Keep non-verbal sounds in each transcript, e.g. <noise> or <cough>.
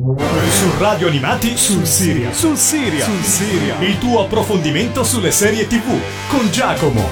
Su Radio Animati sul Siria. Sul Siria. Sul Siria. Il tuo approfondimento sulle serie TV con Giacomo.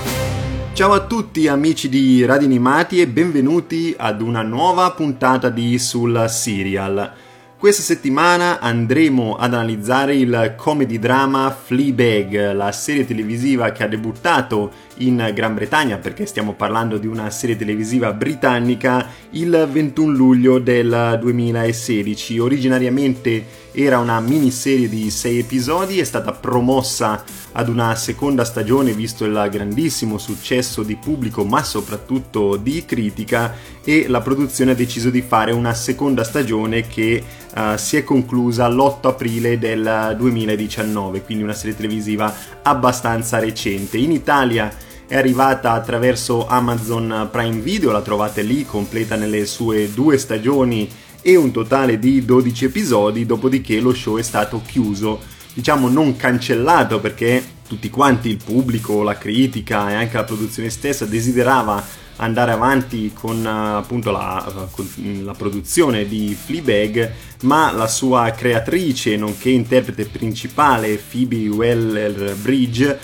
Ciao a tutti amici di Radio Animati e benvenuti ad una nuova puntata di Sul Serial. Questa settimana andremo ad analizzare il comedy drama Fleabag, la serie televisiva che ha debuttato in Gran Bretagna, perché stiamo parlando di una serie televisiva britannica, il 21 luglio del 2016. Originariamente era una miniserie di 6 episodi, è stata promossa ad una seconda stagione visto il grandissimo successo di pubblico ma soprattutto di critica e la produzione ha deciso di fare una seconda stagione che uh, si è conclusa l'8 aprile del 2019, quindi una serie televisiva abbastanza recente. In Italia è arrivata attraverso Amazon Prime Video, la trovate lì completa nelle sue due stagioni e un totale di 12 episodi, dopodiché lo show è stato chiuso, diciamo non cancellato perché tutti quanti, il pubblico, la critica e anche la produzione stessa desiderava andare avanti con appunto la, con la, produzione di Fleabag, ma la sua creatrice, nonché interprete principale, Phoebe Waller-Bridge,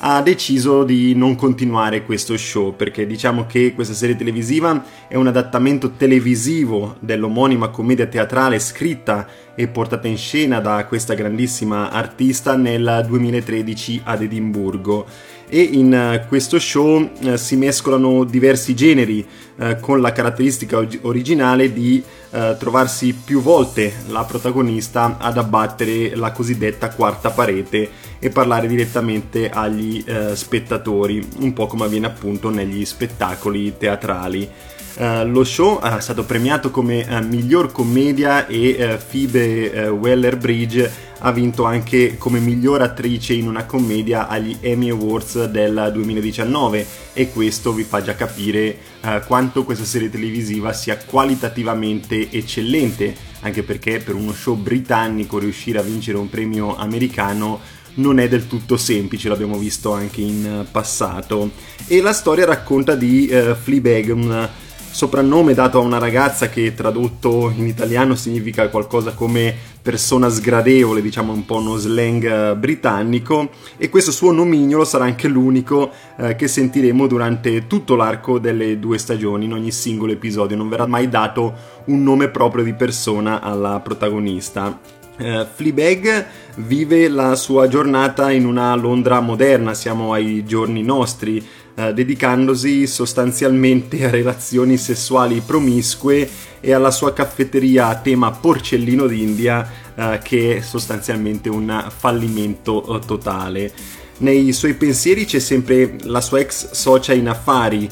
ha deciso di non continuare questo show perché diciamo che questa serie televisiva è un adattamento televisivo dell'omonima commedia teatrale scritta e portata in scena da questa grandissima artista nel 2013 ad Edimburgo e in eh, questo show eh, si mescolano diversi generi eh, con la caratteristica originale di trovarsi più volte la protagonista ad abbattere la cosiddetta quarta parete e parlare direttamente agli spettatori, un po' come avviene appunto negli spettacoli teatrali. Uh, lo show è stato premiato come uh, miglior commedia e uh, Phoebe Waller-Bridge ha vinto anche come miglior attrice in una commedia agli Emmy Awards del 2019 e questo vi fa già capire quanto questa serie televisiva sia qualitativamente eccellente, anche perché per uno show britannico riuscire a vincere un premio americano non è del tutto semplice, l'abbiamo visto anche in passato. E la storia racconta di Fleabag, un soprannome dato a una ragazza che tradotto in italiano significa qualcosa come persona sgradevole, diciamo un po' uno slang eh, britannico, e questo suo nomignolo sarà anche l'unico eh, che sentiremo durante tutto l'arco delle due stagioni, in ogni singolo episodio, non verrà mai dato un nome proprio di persona alla protagonista. Uh, Fleabag vive la sua giornata in una Londra moderna, siamo ai giorni nostri, uh, dedicandosi sostanzialmente a relazioni sessuali promiscue e alla sua caffetteria a tema porcellino d'India, uh, che è sostanzialmente un fallimento totale. Nei suoi pensieri c'è sempre la sua ex socia in affari,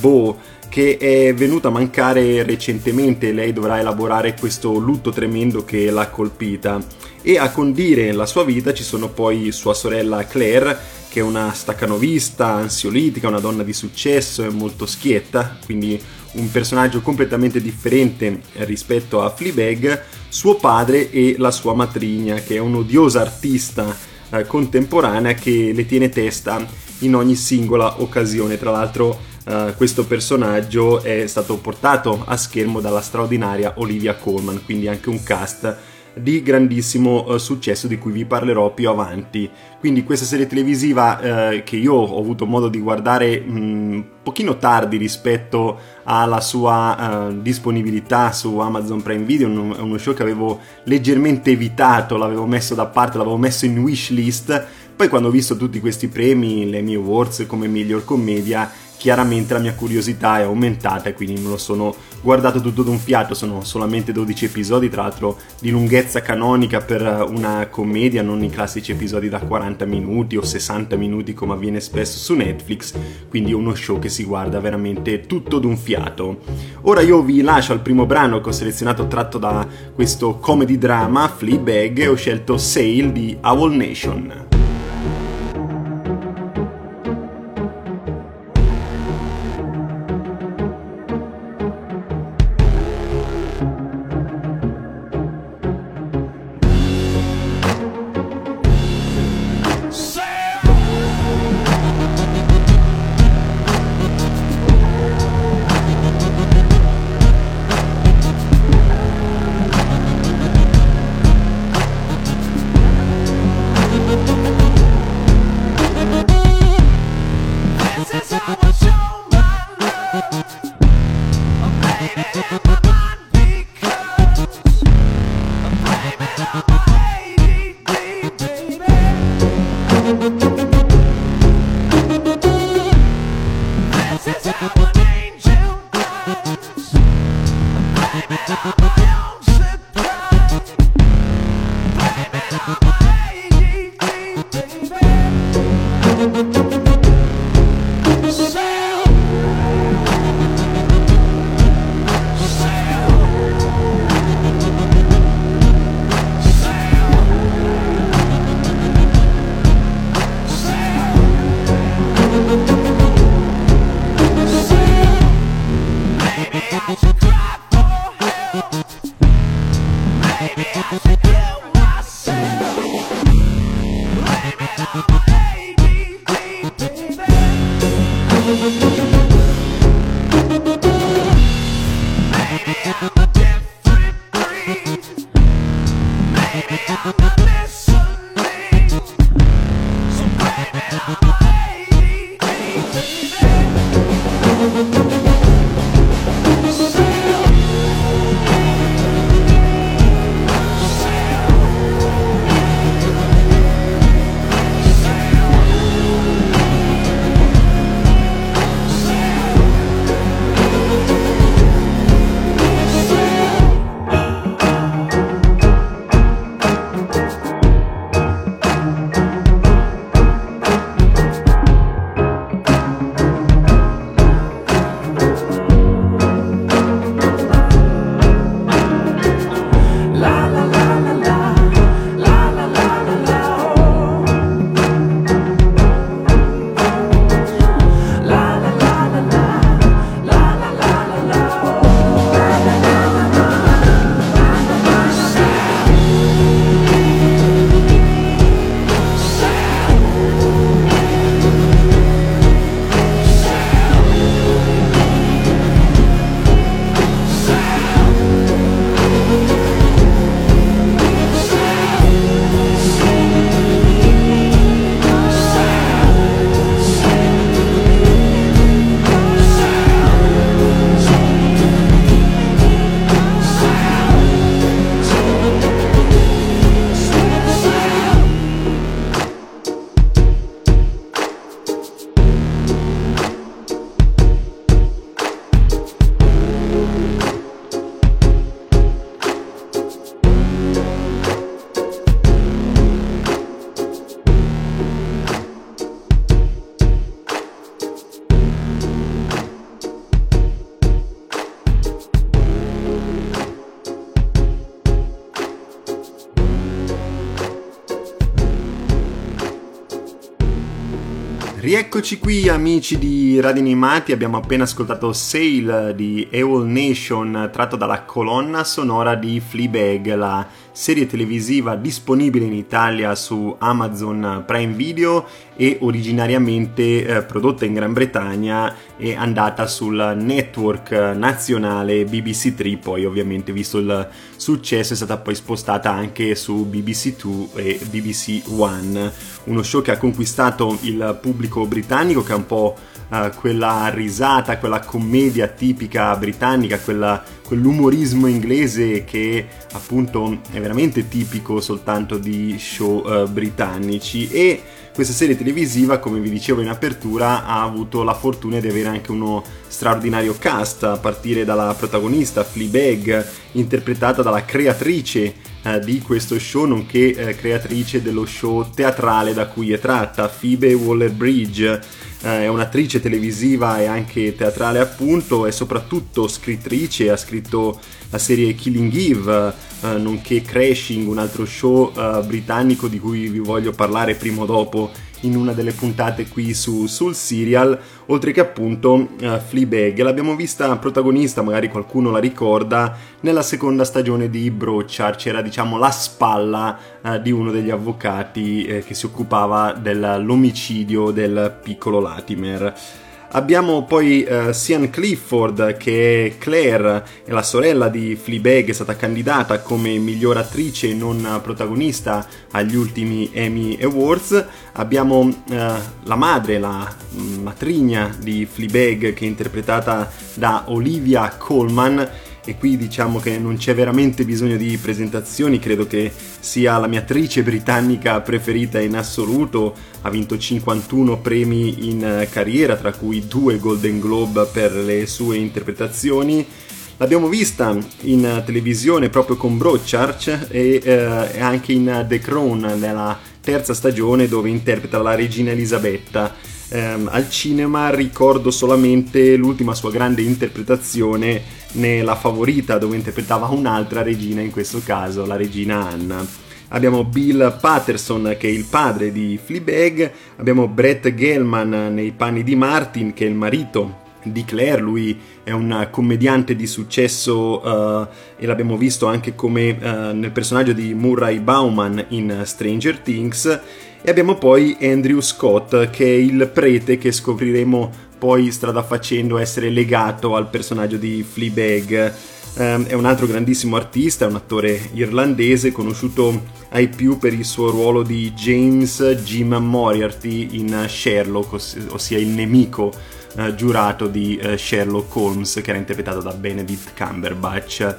Bo, che è venuta a mancare recentemente, lei dovrà elaborare questo lutto tremendo che l'ha colpita e a condire la sua vita ci sono poi sua sorella Claire che è una staccanovista, ansiolitica, una donna di successo e molto schietta, quindi un personaggio completamente differente rispetto a Fleabag, suo padre e la sua matrigna che è un'odiosa artista eh, contemporanea che le tiene testa in ogni singola occasione, tra l'altro uh, questo personaggio è stato portato a schermo dalla straordinaria Olivia Colman, quindi anche un cast di grandissimo uh, successo di cui vi parlerò più avanti. Quindi questa serie televisiva uh, che io ho avuto modo di guardare un pochino tardi rispetto alla sua uh, disponibilità su Amazon Prime Video, è uno show che avevo leggermente evitato, l'avevo messo da parte, l'avevo messo in wishlist, poi quando ho visto tutti questi premi, le mie awards come miglior commedia, chiaramente la mia curiosità è aumentata e quindi me lo sono guardato tutto d'un fiato, sono solamente 12 episodi, tra l'altro di lunghezza canonica per una commedia, non i classici episodi da 40 minuti o 60 minuti come avviene spesso su Netflix, quindi uno show che si guarda veramente tutto d'un fiato. Ora io vi lascio al primo brano che ho selezionato tratto da questo comedy drama Fleabag e ho scelto Sail di Owl Nation. Rieccoci qui amici di Radio Animati, abbiamo appena ascoltato Sail di Eol Nation tratto dalla colonna sonora di Fleabag, la serie televisiva disponibile in Italia su Amazon Prime Video e originariamente eh, prodotta in Gran Bretagna e andata sul network nazionale BBC 3, poi ovviamente visto il successo è stata poi spostata anche su BBC 2 e BBC One, uno show che ha conquistato il pubblico britannico che è un po' uh, quella risata, quella commedia tipica britannica, quella, quell'umorismo inglese che appunto è veramente tipico soltanto di show uh, britannici. E questa serie televisiva, come vi dicevo in apertura, ha avuto la fortuna di avere anche uno straordinario cast, a partire dalla protagonista Fleabag, interpretata dalla creatrice eh, di questo show, nonché eh, creatrice dello show teatrale da cui è tratta, Phoebe Waller-Bridge. Eh, è un'attrice televisiva e anche teatrale appunto, è soprattutto scrittrice, ha scritto la serie Killing Eve, eh, nonché Crashing, un altro show eh, britannico di cui vi voglio parlare prima o dopo in una delle puntate qui su, sul serial, oltre che appunto uh, Fleabag. L'abbiamo vista protagonista, magari qualcuno la ricorda, nella seconda stagione di Brochard, c'era diciamo la spalla uh, di uno degli avvocati eh, che si occupava dell'omicidio del piccolo Latimer. Abbiamo poi uh, Sian Clifford che è Claire, è la sorella di Fleabag, è stata candidata come miglior attrice non protagonista agli ultimi Emmy Awards. Abbiamo uh, la madre, la matrigna di Fleabag che è interpretata da Olivia Colman e qui diciamo che non c'è veramente bisogno di presentazioni, credo che sia la mia attrice britannica preferita in assoluto, ha vinto 51 premi in eh, carriera, tra cui due Golden Globe per le sue interpretazioni. L'abbiamo vista in televisione proprio con Broadchurch e eh, anche in The Crown nella terza stagione dove interpreta la regina Elisabetta. Eh, al cinema ricordo solamente l'ultima sua grande interpretazione né La Favorita dove interpretava un'altra regina, in questo caso la regina Anna. Abbiamo Bill Patterson che è il padre di Fleabag, abbiamo Brett Gelman nei panni di Martin che è il marito di Claire, lui è un commediante di successo uh, e l'abbiamo visto anche come uh, nel personaggio di Murray Bauman in Stranger Things e abbiamo poi Andrew Scott che è il prete che scopriremo poi strada facendo essere legato al personaggio di Fleabag um, è un altro grandissimo artista, è un attore irlandese conosciuto ai più per il suo ruolo di James Jim Moriarty in Sherlock, ossia il nemico uh, giurato di uh, Sherlock Holmes, che era interpretato da Benedict Cumberbatch.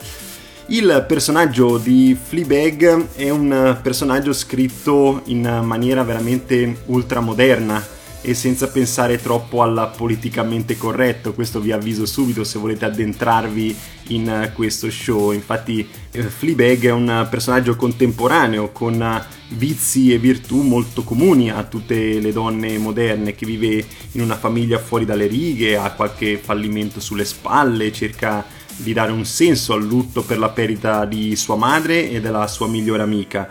Il personaggio di Fleabag è un personaggio scritto in maniera veramente ultramoderna e senza pensare troppo alla politicamente corretto. Questo vi avviso subito se volete addentrarvi in questo show. Infatti, eh, Fleabag è un personaggio contemporaneo con vizi e virtù molto comuni a tutte le donne moderne che vive in una famiglia fuori dalle righe, ha qualche fallimento sulle spalle, cerca di dare un senso al lutto per la perdita di sua madre e della sua migliore amica.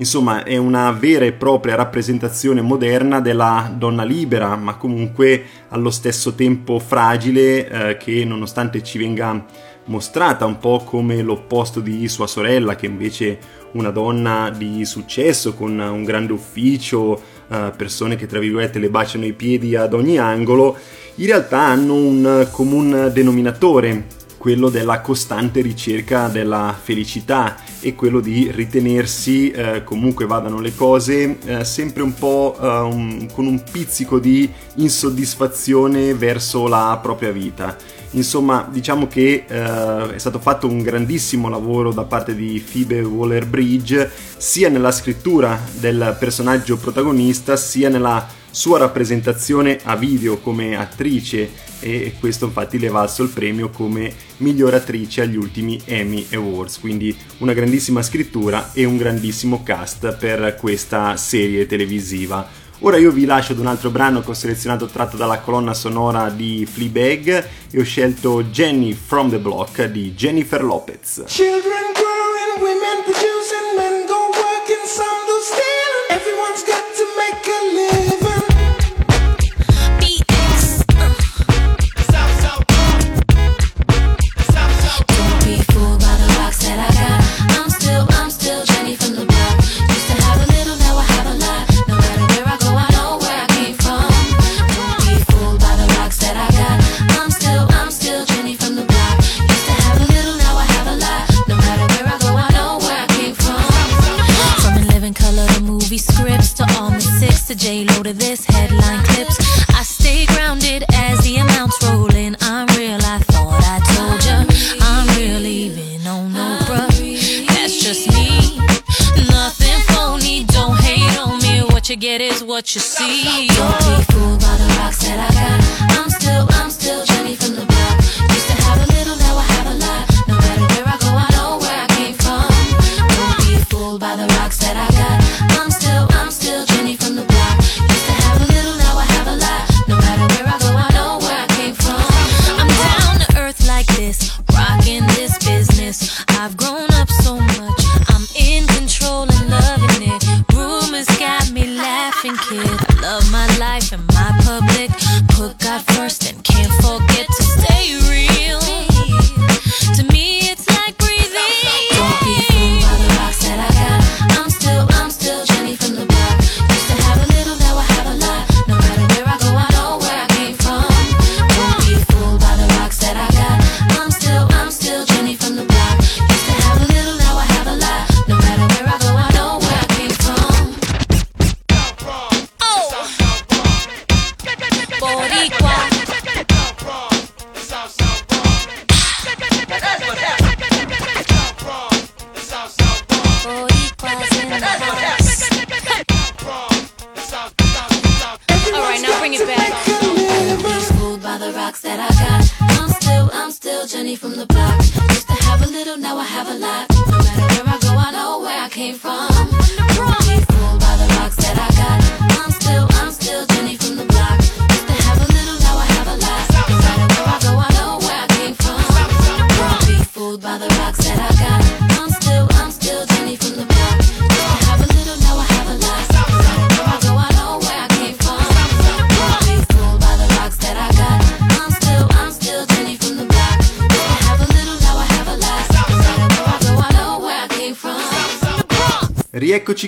Insomma, è una vera e propria rappresentazione moderna della donna libera, ma comunque allo stesso tempo fragile, eh, che nonostante ci venga mostrata un po' come l'opposto di sua sorella, che invece è una donna di successo, con un grande ufficio, eh, persone che tra virgolette le baciano i piedi ad ogni angolo, in realtà hanno un comune denominatore quello della costante ricerca della felicità e quello di ritenersi, eh, comunque vadano le cose, eh, sempre un po' eh, un, con un pizzico di insoddisfazione verso la propria vita. Insomma, diciamo che eh, è stato fatto un grandissimo lavoro da parte di Phoebe Waller-Bridge sia nella scrittura del personaggio protagonista sia nella sua rappresentazione a video come attrice e questo infatti le valso il premio come miglior attrice agli ultimi Emmy Awards, quindi una grandissima scrittura e un grandissimo cast per questa serie televisiva. Ora io vi lascio ad un altro brano che ho selezionato tratto dalla colonna sonora di Fleabag e ho scelto Jenny from the Block di Jennifer Lopez. Children growing, women producing, men go working, some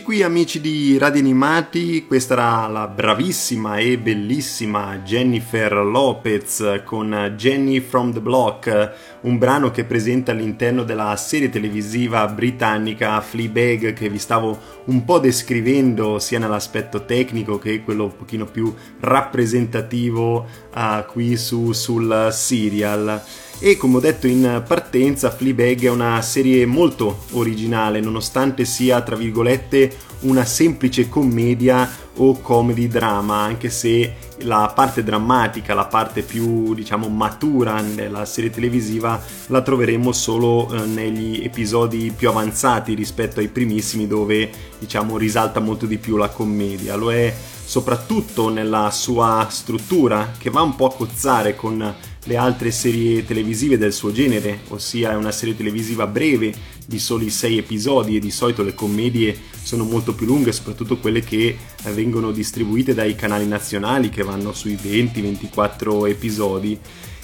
Rieccoci qui amici di Radio Animati, questa era la bravissima e bellissima Jennifer Lopez con Jenny from the Block, un brano che presenta all'interno della serie televisiva britannica Fleabag che vi stavo un po' descrivendo sia nell'aspetto tecnico che quello un pochino più rappresentativo uh, qui su, sul serial. E come ho detto in partenza, Fleabag è una serie molto originale, nonostante sia, tra virgolette, una semplice commedia o comedy drama, anche se la parte drammatica, la parte più, diciamo, matura della serie televisiva la troveremo solo eh, negli episodi più avanzati rispetto ai primissimi dove, diciamo, risalta molto di più la commedia. Lo è soprattutto nella sua struttura che va un po' a cozzare con le altre serie televisive del suo genere, ossia è una serie televisiva breve di soli 6 episodi e di solito le commedie sono molto più lunghe, soprattutto quelle che eh, vengono distribuite dai canali nazionali che vanno sui 20-24 episodi.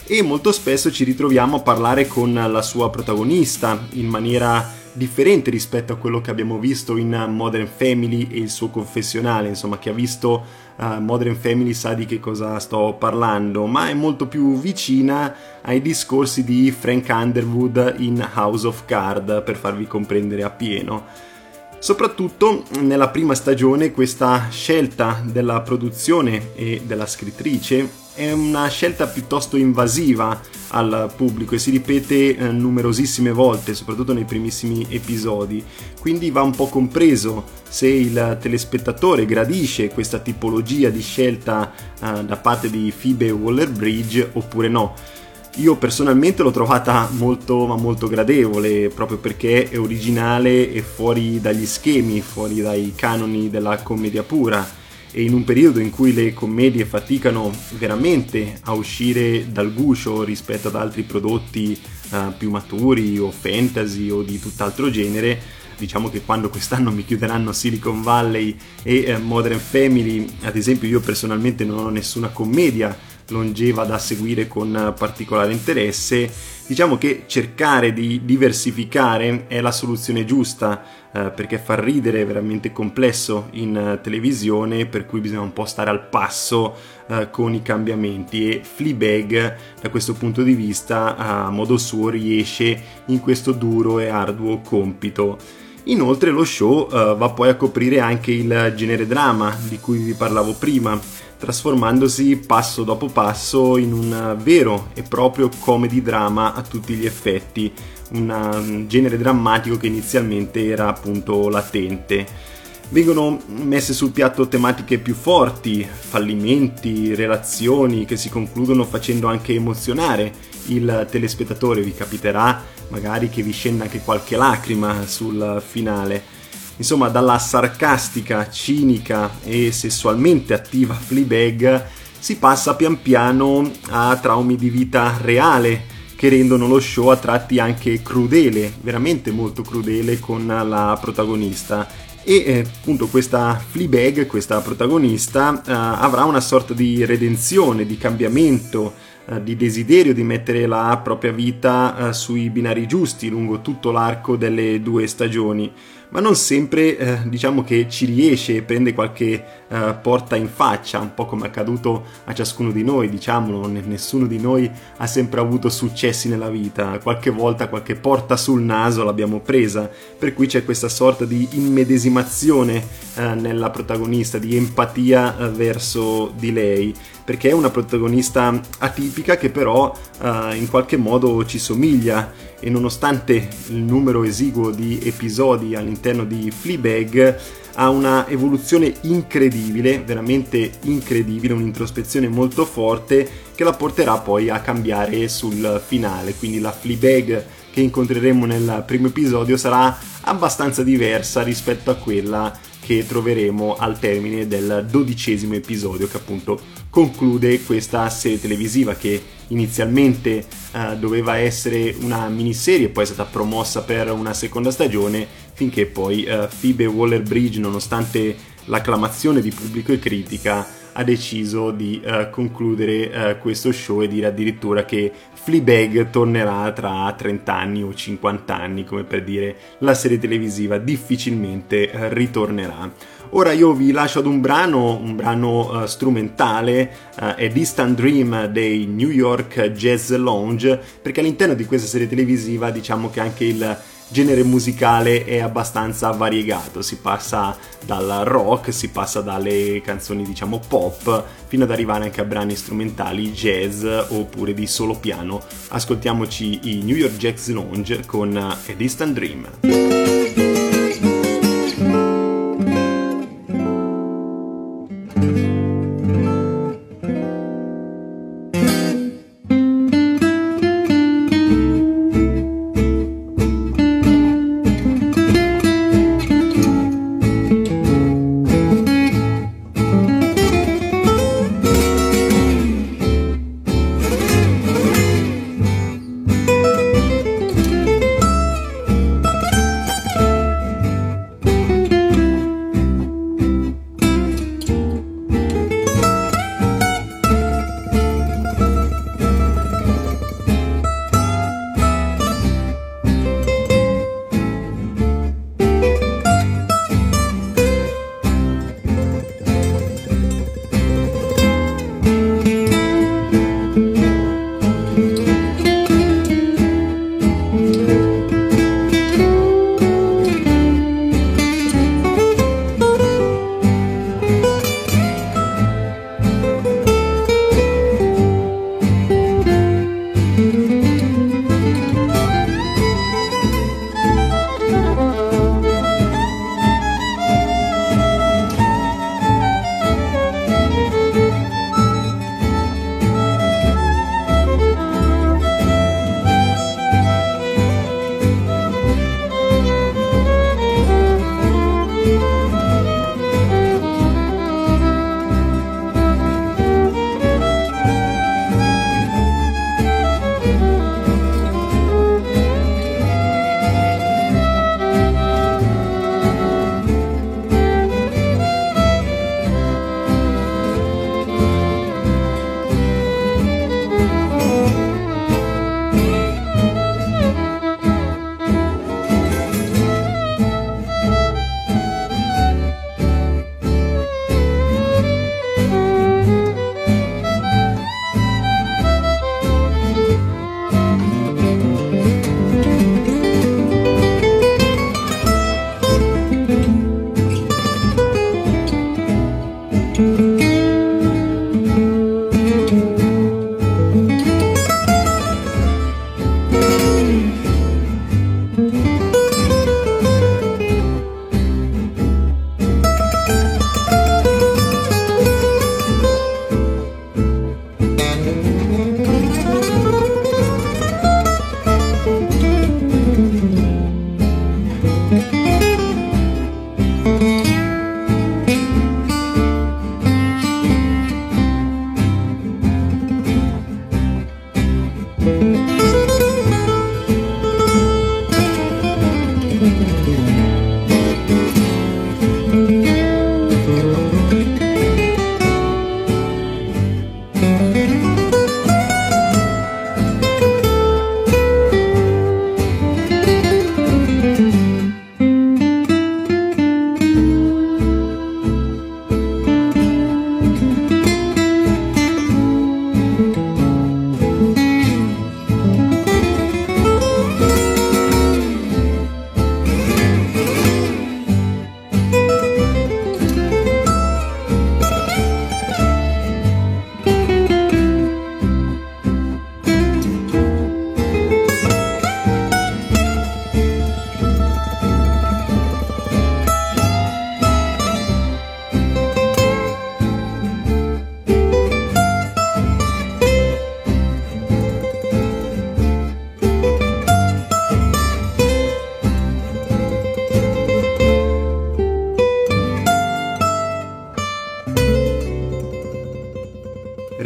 E molto spesso ci ritroviamo a parlare con la sua protagonista in maniera differente rispetto a quello che abbiamo visto in Modern Family e il suo confessionale, insomma, chi ha visto uh, Modern Family sa di che cosa sto parlando, ma è molto più vicina ai discorsi di Frank Underwood in House of Card, per farvi comprendere appieno. Soprattutto nella prima stagione questa scelta della produzione e della scrittrice è una scelta piuttosto invasiva al pubblico e si ripete eh, numerosissime volte, soprattutto nei primissimi episodi. Quindi va un po' compreso se il telespettatore gradisce questa tipologia di scelta eh, da parte di Phoebe Waller-Bridge oppure no. Io personalmente l'ho trovata molto ma molto gradevole proprio perché è originale e fuori dagli schemi, fuori dai canoni della commedia pura e in un periodo in cui le commedie faticano veramente a uscire dal guscio rispetto ad altri prodotti uh, più maturi o fantasy o di tutt'altro genere, diciamo che quando quest'anno mi chiuderanno Silicon Valley e eh, Modern Family, ad esempio io personalmente non ho nessuna commedia longeva da seguire con particolare interesse, diciamo che cercare di diversificare è la soluzione giusta eh, perché far ridere è veramente complesso in uh, televisione per cui bisogna un po' stare al passo uh, con i cambiamenti e Fleabag da questo punto di vista a modo suo riesce in questo duro e arduo compito. Inoltre lo show va poi a coprire anche il genere drama di cui vi parlavo prima trasformandosi passo dopo passo in un vero e proprio comedy drama a tutti gli effetti, un genere drammatico che inizialmente era appunto latente. Vengono messe sul piatto tematiche più forti, fallimenti, relazioni che si concludono facendo anche emozionare il telespettatore. Vi capiterà magari che vi scenda anche qualche lacrima sul finale Insomma, dalla sarcastica, cinica e sessualmente attiva Fleabag si passa pian piano a traumi di vita reale che rendono lo show a tratti anche crudele, veramente molto crudele con la protagonista. E eh, appunto questa Fleabag, questa protagonista, eh, avrà una sorta di redenzione, di cambiamento, di desiderio di mettere la propria vita eh, sui binari giusti lungo tutto l'arco delle due stagioni. Ma non sempre eh, diciamo che ci riesce e prende qualche eh, porta in faccia, un po' come è accaduto a ciascuno di noi, diciamolo, nessuno di noi ha sempre avuto successi nella vita, qualche volta qualche porta sul naso l'abbiamo presa, per cui c'è questa sorta di immedesimazione eh, nella protagonista, di empatia eh, verso di lei. Perché è una protagonista atipica che però uh, in qualche modo ci somiglia. E nonostante il numero esiguo di episodi all'interno di Fleabag ha una evoluzione incredibile, veramente incredibile, un'introspezione molto forte che la porterà poi a cambiare sul finale, quindi la Fleabag che incontreremo nel primo episodio sarà abbastanza diversa rispetto a quella che troveremo al termine del dodicesimo episodio che appunto conclude questa serie televisiva che inizialmente uh, doveva essere una miniserie, poi è stata promossa per una seconda stagione, finché poi uh, Phoebe Waller-Bridge, nonostante l'acclamazione di pubblico e critica, ha deciso di uh, concludere uh, questo show e dire addirittura che Fleabag tornerà tra 30 anni o 50 anni, come per dire la serie televisiva difficilmente uh, ritornerà. Ora io vi lascio ad un brano, un brano uh, strumentale, uh, è Distant Dream dei New York Jazz Lounge, perché all'interno di questa serie televisiva diciamo che anche il genere musicale è abbastanza variegato, si passa dal rock, si passa dalle canzoni diciamo pop, fino ad arrivare anche a brani strumentali jazz oppure di solo piano. Ascoltiamoci i New York Jazz Lounge con A Distant Dream.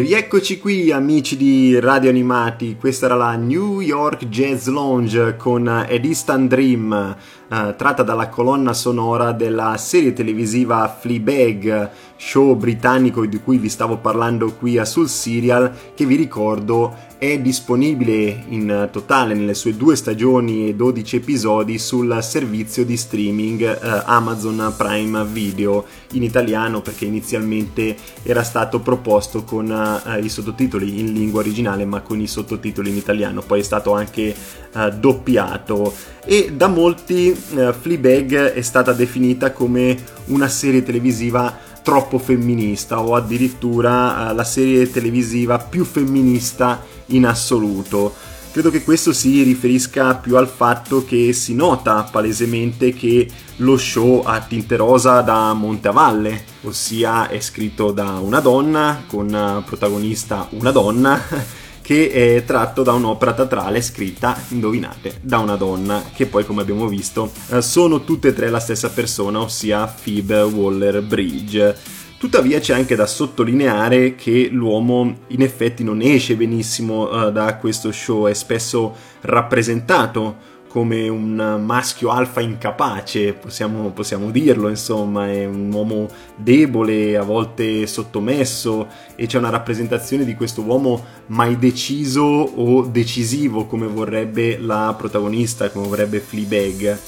Rieccoci qui amici di Radio Animati, questa era la New York Jazz Lounge con Ed Easton Dream, eh, tratta dalla colonna sonora della serie televisiva Fleabag, show britannico di cui vi stavo parlando qui a Sul Serial, che vi ricordo è disponibile in totale nelle sue due stagioni e 12 episodi sul servizio di streaming eh, Amazon Prime Video in italiano perché inizialmente era stato proposto con eh, i sottotitoli in lingua originale ma con i sottotitoli in italiano, poi è stato anche eh, doppiato. E da molti eh, Fleabag è stata definita come una serie televisiva troppo femminista o addirittura uh, la serie televisiva più femminista in assoluto. Credo che questo si riferisca più al fatto che si nota palesemente che lo show ha tinte rosa da monte a valle, ossia è scritto da una donna con protagonista una donna <laughs> che è tratto da un'opera teatrale scritta, indovinate, da una donna, che poi come abbiamo visto eh, sono tutte e tre la stessa persona, ossia Phoebe Waller-Bridge. Tuttavia c'è anche da sottolineare che l'uomo in effetti non esce benissimo uh, da questo show, è spesso rappresentato come un maschio alfa incapace, possiamo, possiamo, dirlo, insomma, è un uomo debole, a volte sottomesso e c'è una rappresentazione di questo uomo mai deciso o decisivo come vorrebbe la protagonista, come vorrebbe Fleabag.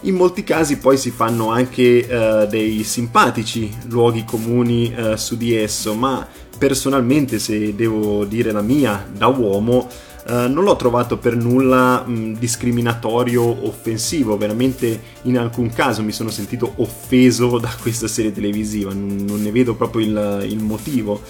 In molti casi poi si fanno anche uh, dei simpatici luoghi comuni uh, su di esso, ma personalmente, se devo dire la mia da uomo, Uh, non l'ho trovato per nulla mh, discriminatorio offensivo, veramente in alcun caso mi sono sentito offeso da questa serie televisiva, non, non ne vedo proprio il, il, motivo.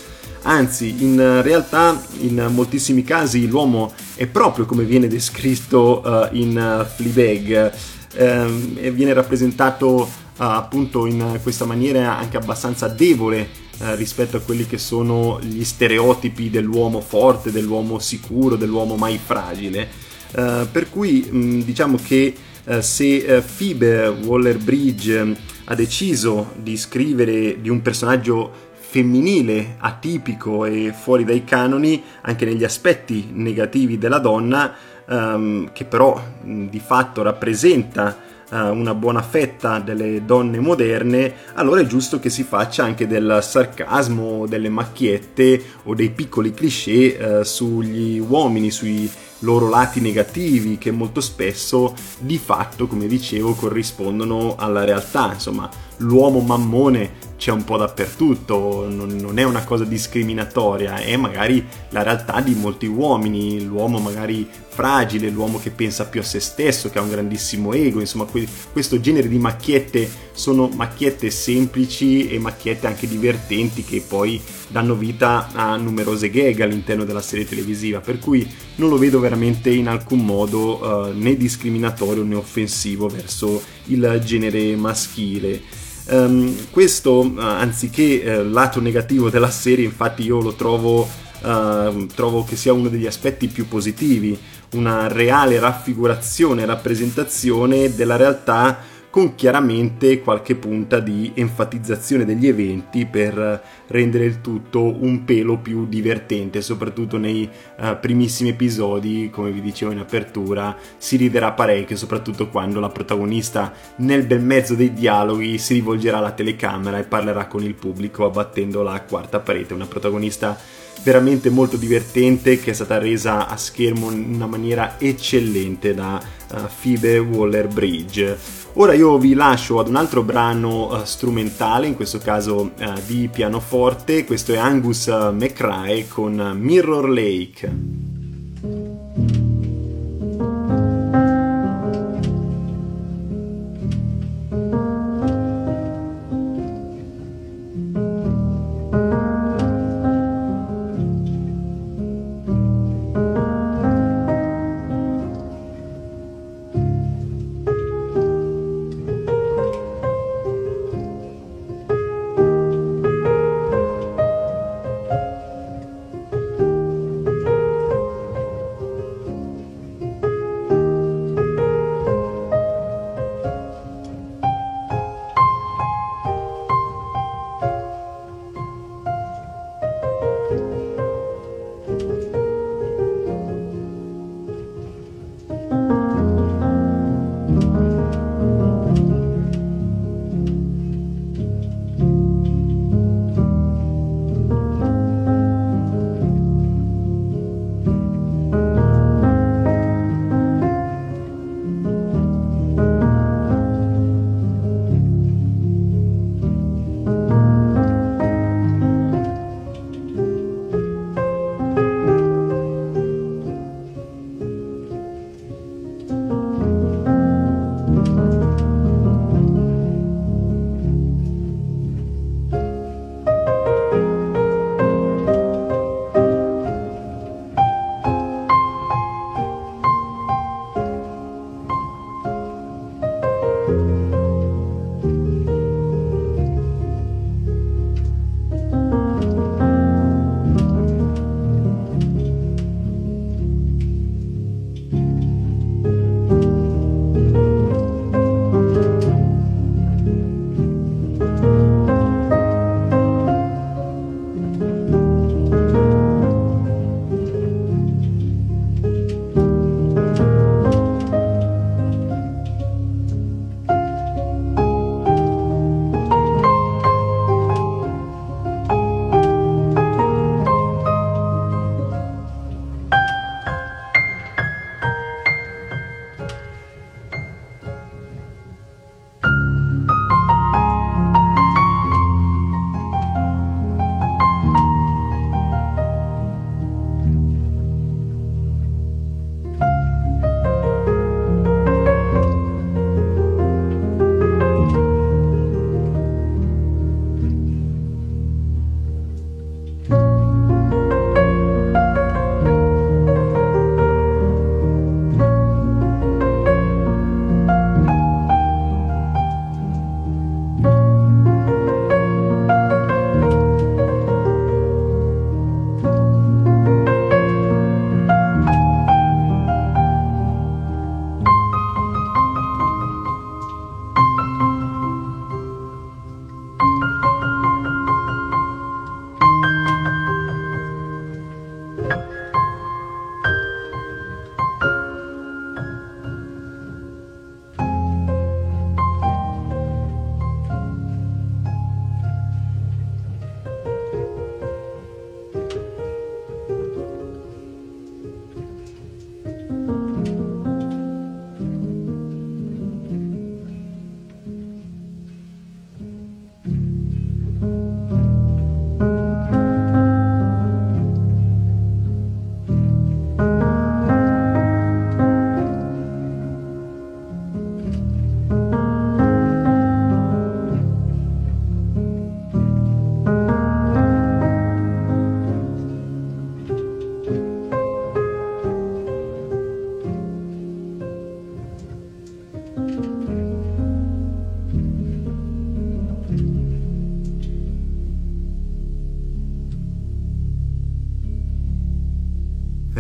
Anzi, in realtà in moltissimi casi l'uomo è proprio come viene descritto uh, in uh, Fleabag, ehm, e viene rappresentato uh, appunto in questa maniera anche abbastanza debole uh, rispetto a quelli che sono gli stereotipi dell'uomo forte, dell'uomo sicuro, dell'uomo mai fragile. Uh, per cui mh, diciamo che se Phoebe Waller-Bridge ha deciso di scrivere di un personaggio femminile, atipico e fuori dai canoni anche negli aspetti negativi della donna, um, che però mh, di fatto rappresenta una buona fetta delle donne moderne, allora è giusto che si faccia anche del sarcasmo, delle macchiette o dei piccoli cliché uh, sugli uomini, sui loro lati negativi che molto spesso di fatto, come dicevo, corrispondono alla realtà. Insomma, l'uomo mammone c'è un po' dappertutto, non, non, è una cosa discriminatoria, è magari la realtà di molti uomini, l'uomo magari fragile, l'uomo che pensa più a se stesso, che ha un grandissimo ego, insomma que- questo genere di macchiette sono macchiette semplici e macchiette anche divertenti che poi danno vita a numerose gag all'interno della serie televisiva, per cui non lo vedo veramente in alcun modo uh, né discriminatorio né offensivo verso il genere maschile. Um, questo, uh, anziché uh, lato negativo della serie, infatti io lo trovo, uh, trovo che sia uno degli aspetti più positivi, una reale raffigurazione rappresentazione della realtà con chiaramente qualche punta di enfatizzazione degli eventi per rendere il tutto un pelo più divertente, soprattutto nei uh, primissimi episodi, come vi dicevo in apertura, si riderà parecchio, soprattutto quando la protagonista nel bel mezzo dei dialoghi si rivolgerà alla telecamera e parlerà con il pubblico abbattendo la quarta parete, una protagonista veramente molto divertente che è stata resa a schermo in una maniera eccellente da uh, Phoebe Waller-Bridge. Ora io vi lascio ad un altro brano uh, strumentale, in questo caso uh, di pianoforte, questo è Angus McRae con Mirror Lake.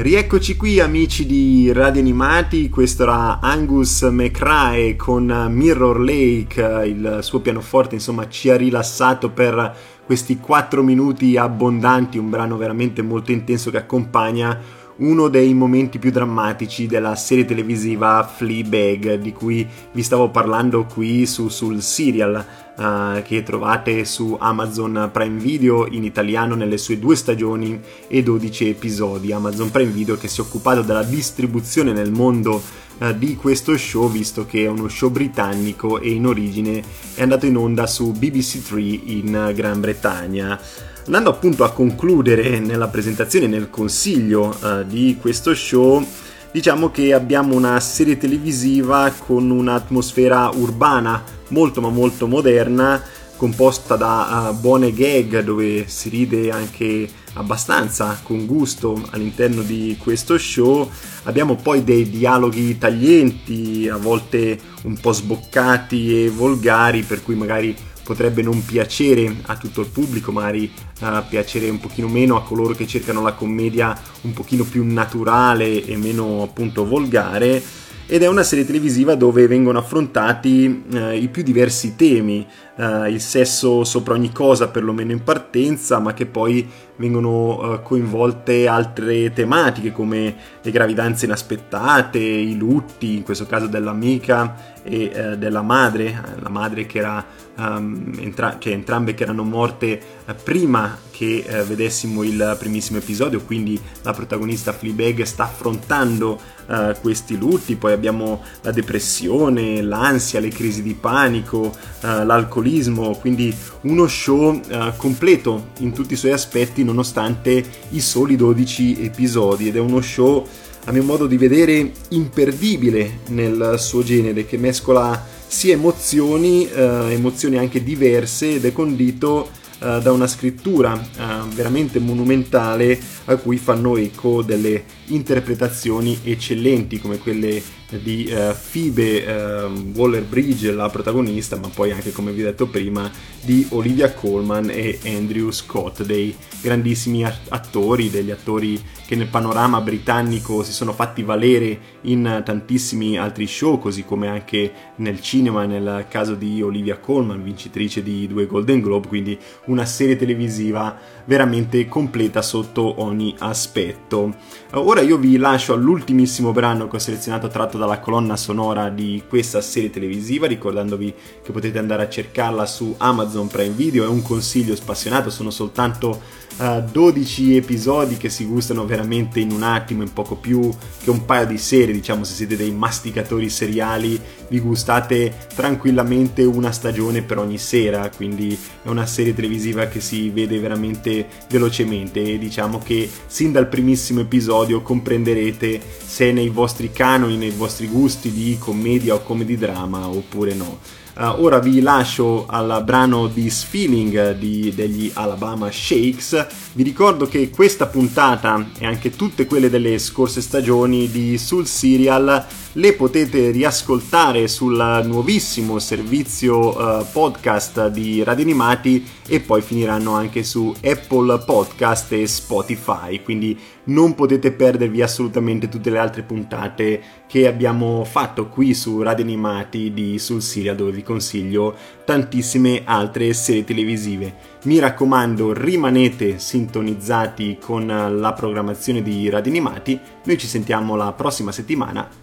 Rieccoci qui amici di Radio Animati, questo era Angus McRae con Mirror Lake, il suo pianoforte insomma ci ha rilassato per questi 4 minuti abbondanti, un brano veramente molto intenso che accompagna uno dei momenti più drammatici della serie televisiva Fleabag di cui vi stavo parlando qui su, sul serial uh, che trovate su Amazon Prime Video in italiano nelle sue due stagioni e 12 episodi. Amazon Prime Video che si è occupato della distribuzione nel mondo uh, di questo show visto che è uno show britannico e in origine è andato in onda su BBC3 in Gran Bretagna. Andando appunto a concludere nella presentazione, nel consiglio uh, di questo show, diciamo che abbiamo una serie televisiva con un'atmosfera urbana molto ma molto moderna, composta da uh, buone gag dove si ride anche abbastanza con gusto all'interno di questo show. Abbiamo poi dei dialoghi taglienti, a volte un po' sboccati e volgari, per cui magari potrebbe non piacere a tutto il pubblico, magari uh, piacere un pochino meno a coloro che cercano la commedia un pochino più naturale e meno appunto volgare. Ed è una serie televisiva dove vengono affrontati eh, i più diversi temi, eh, il sesso sopra ogni cosa perlomeno in partenza, ma che poi vengono coinvolte altre tematiche come le gravidanze inaspettate, i lutti, in questo caso dell'amica e della madre, la madre che era um, entra- cioè entrambe che erano morte eh, prima che eh, vedessimo il primissimo episodio, quindi la protagonista Fleabag sta affrontando uh, questi lutti, poi abbiamo la depressione, l'ansia, le crisi di panico, uh, l'alcolismo, quindi uno show uh, completo in tutti i suoi aspetti nonostante i soli 12 episodi ed è uno show a mio modo di vedere imperdibile nel suo genere che mescola sia emozioni, eh, emozioni anche diverse ed è condito eh, da una scrittura eh, veramente monumentale a cui fanno eco delle interpretazioni eccellenti come quelle di uh, Phoebe uh, Waller-Bridge, la protagonista, ma poi anche, come vi ho detto prima, di Olivia Colman e Andrew Scott, dei grandissimi attori, degli attori che nel panorama britannico si sono fatti valere in tantissimi altri show, così come anche nel cinema, nel caso di Olivia Colman, vincitrice di due Golden Globe, quindi una serie televisiva veramente completa sotto ogni aspetto. Ora io vi lascio all'ultimissimo brano che ho selezionato tratto dalla colonna sonora di questa serie televisiva, ricordandovi che potete andare a cercarla su Amazon Prime Video, è un consiglio spassionato, sono soltanto uh, 12 episodi che si gustano veramente in un attimo, in poco più che un paio di serie, diciamo se siete dei masticatori seriali vi gustate tranquillamente una stagione per ogni sera, quindi è una serie televisiva che si vede veramente velocemente e diciamo che sin dal primissimo episodio comprenderete se è nei vostri canoni, nei vostri gusti di commedia o comedy drama oppure no. Uh, ora vi lascio al brano This Feeling di, degli Alabama Shakes. Vi ricordo che questa puntata e anche tutte quelle delle scorse stagioni di Sul Serial le potete riascoltare sul nuovissimo servizio uh, podcast di Radio Animati e poi finiranno anche su Apple Podcast e Spotify, quindi non potete perdervi assolutamente tutte le altre puntate che abbiamo fatto qui su Radio Animati di Sul Serial dove vi consiglio tantissime altre serie televisive. Mi raccomando, rimanete sintonizzati con la programmazione di Radio Animati. Noi ci sentiamo la prossima settimana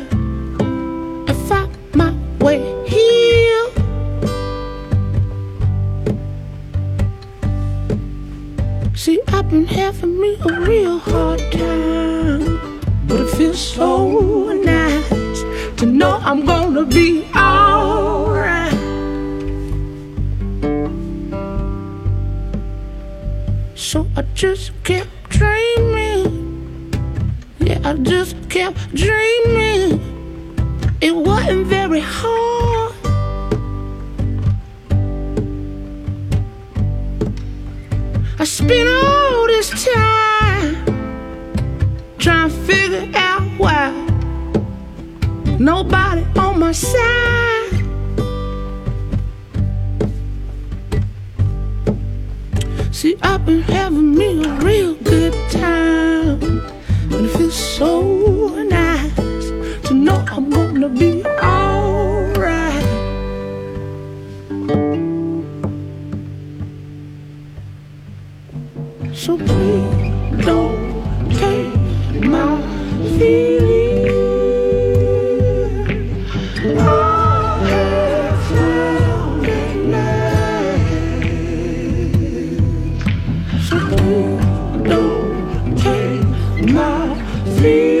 See, I've been having me a real hard time, but it feels so nice to know I'm gonna be alright. So I just kept dreaming, yeah, I just kept dreaming. It wasn't very hard. Spent all this time trying to figure out why nobody on my side. See, I've been having me a real good time, and it feels so nice to know I'm gonna be alright. So please don't take my feeling. I have found now. So please don't take my feeling.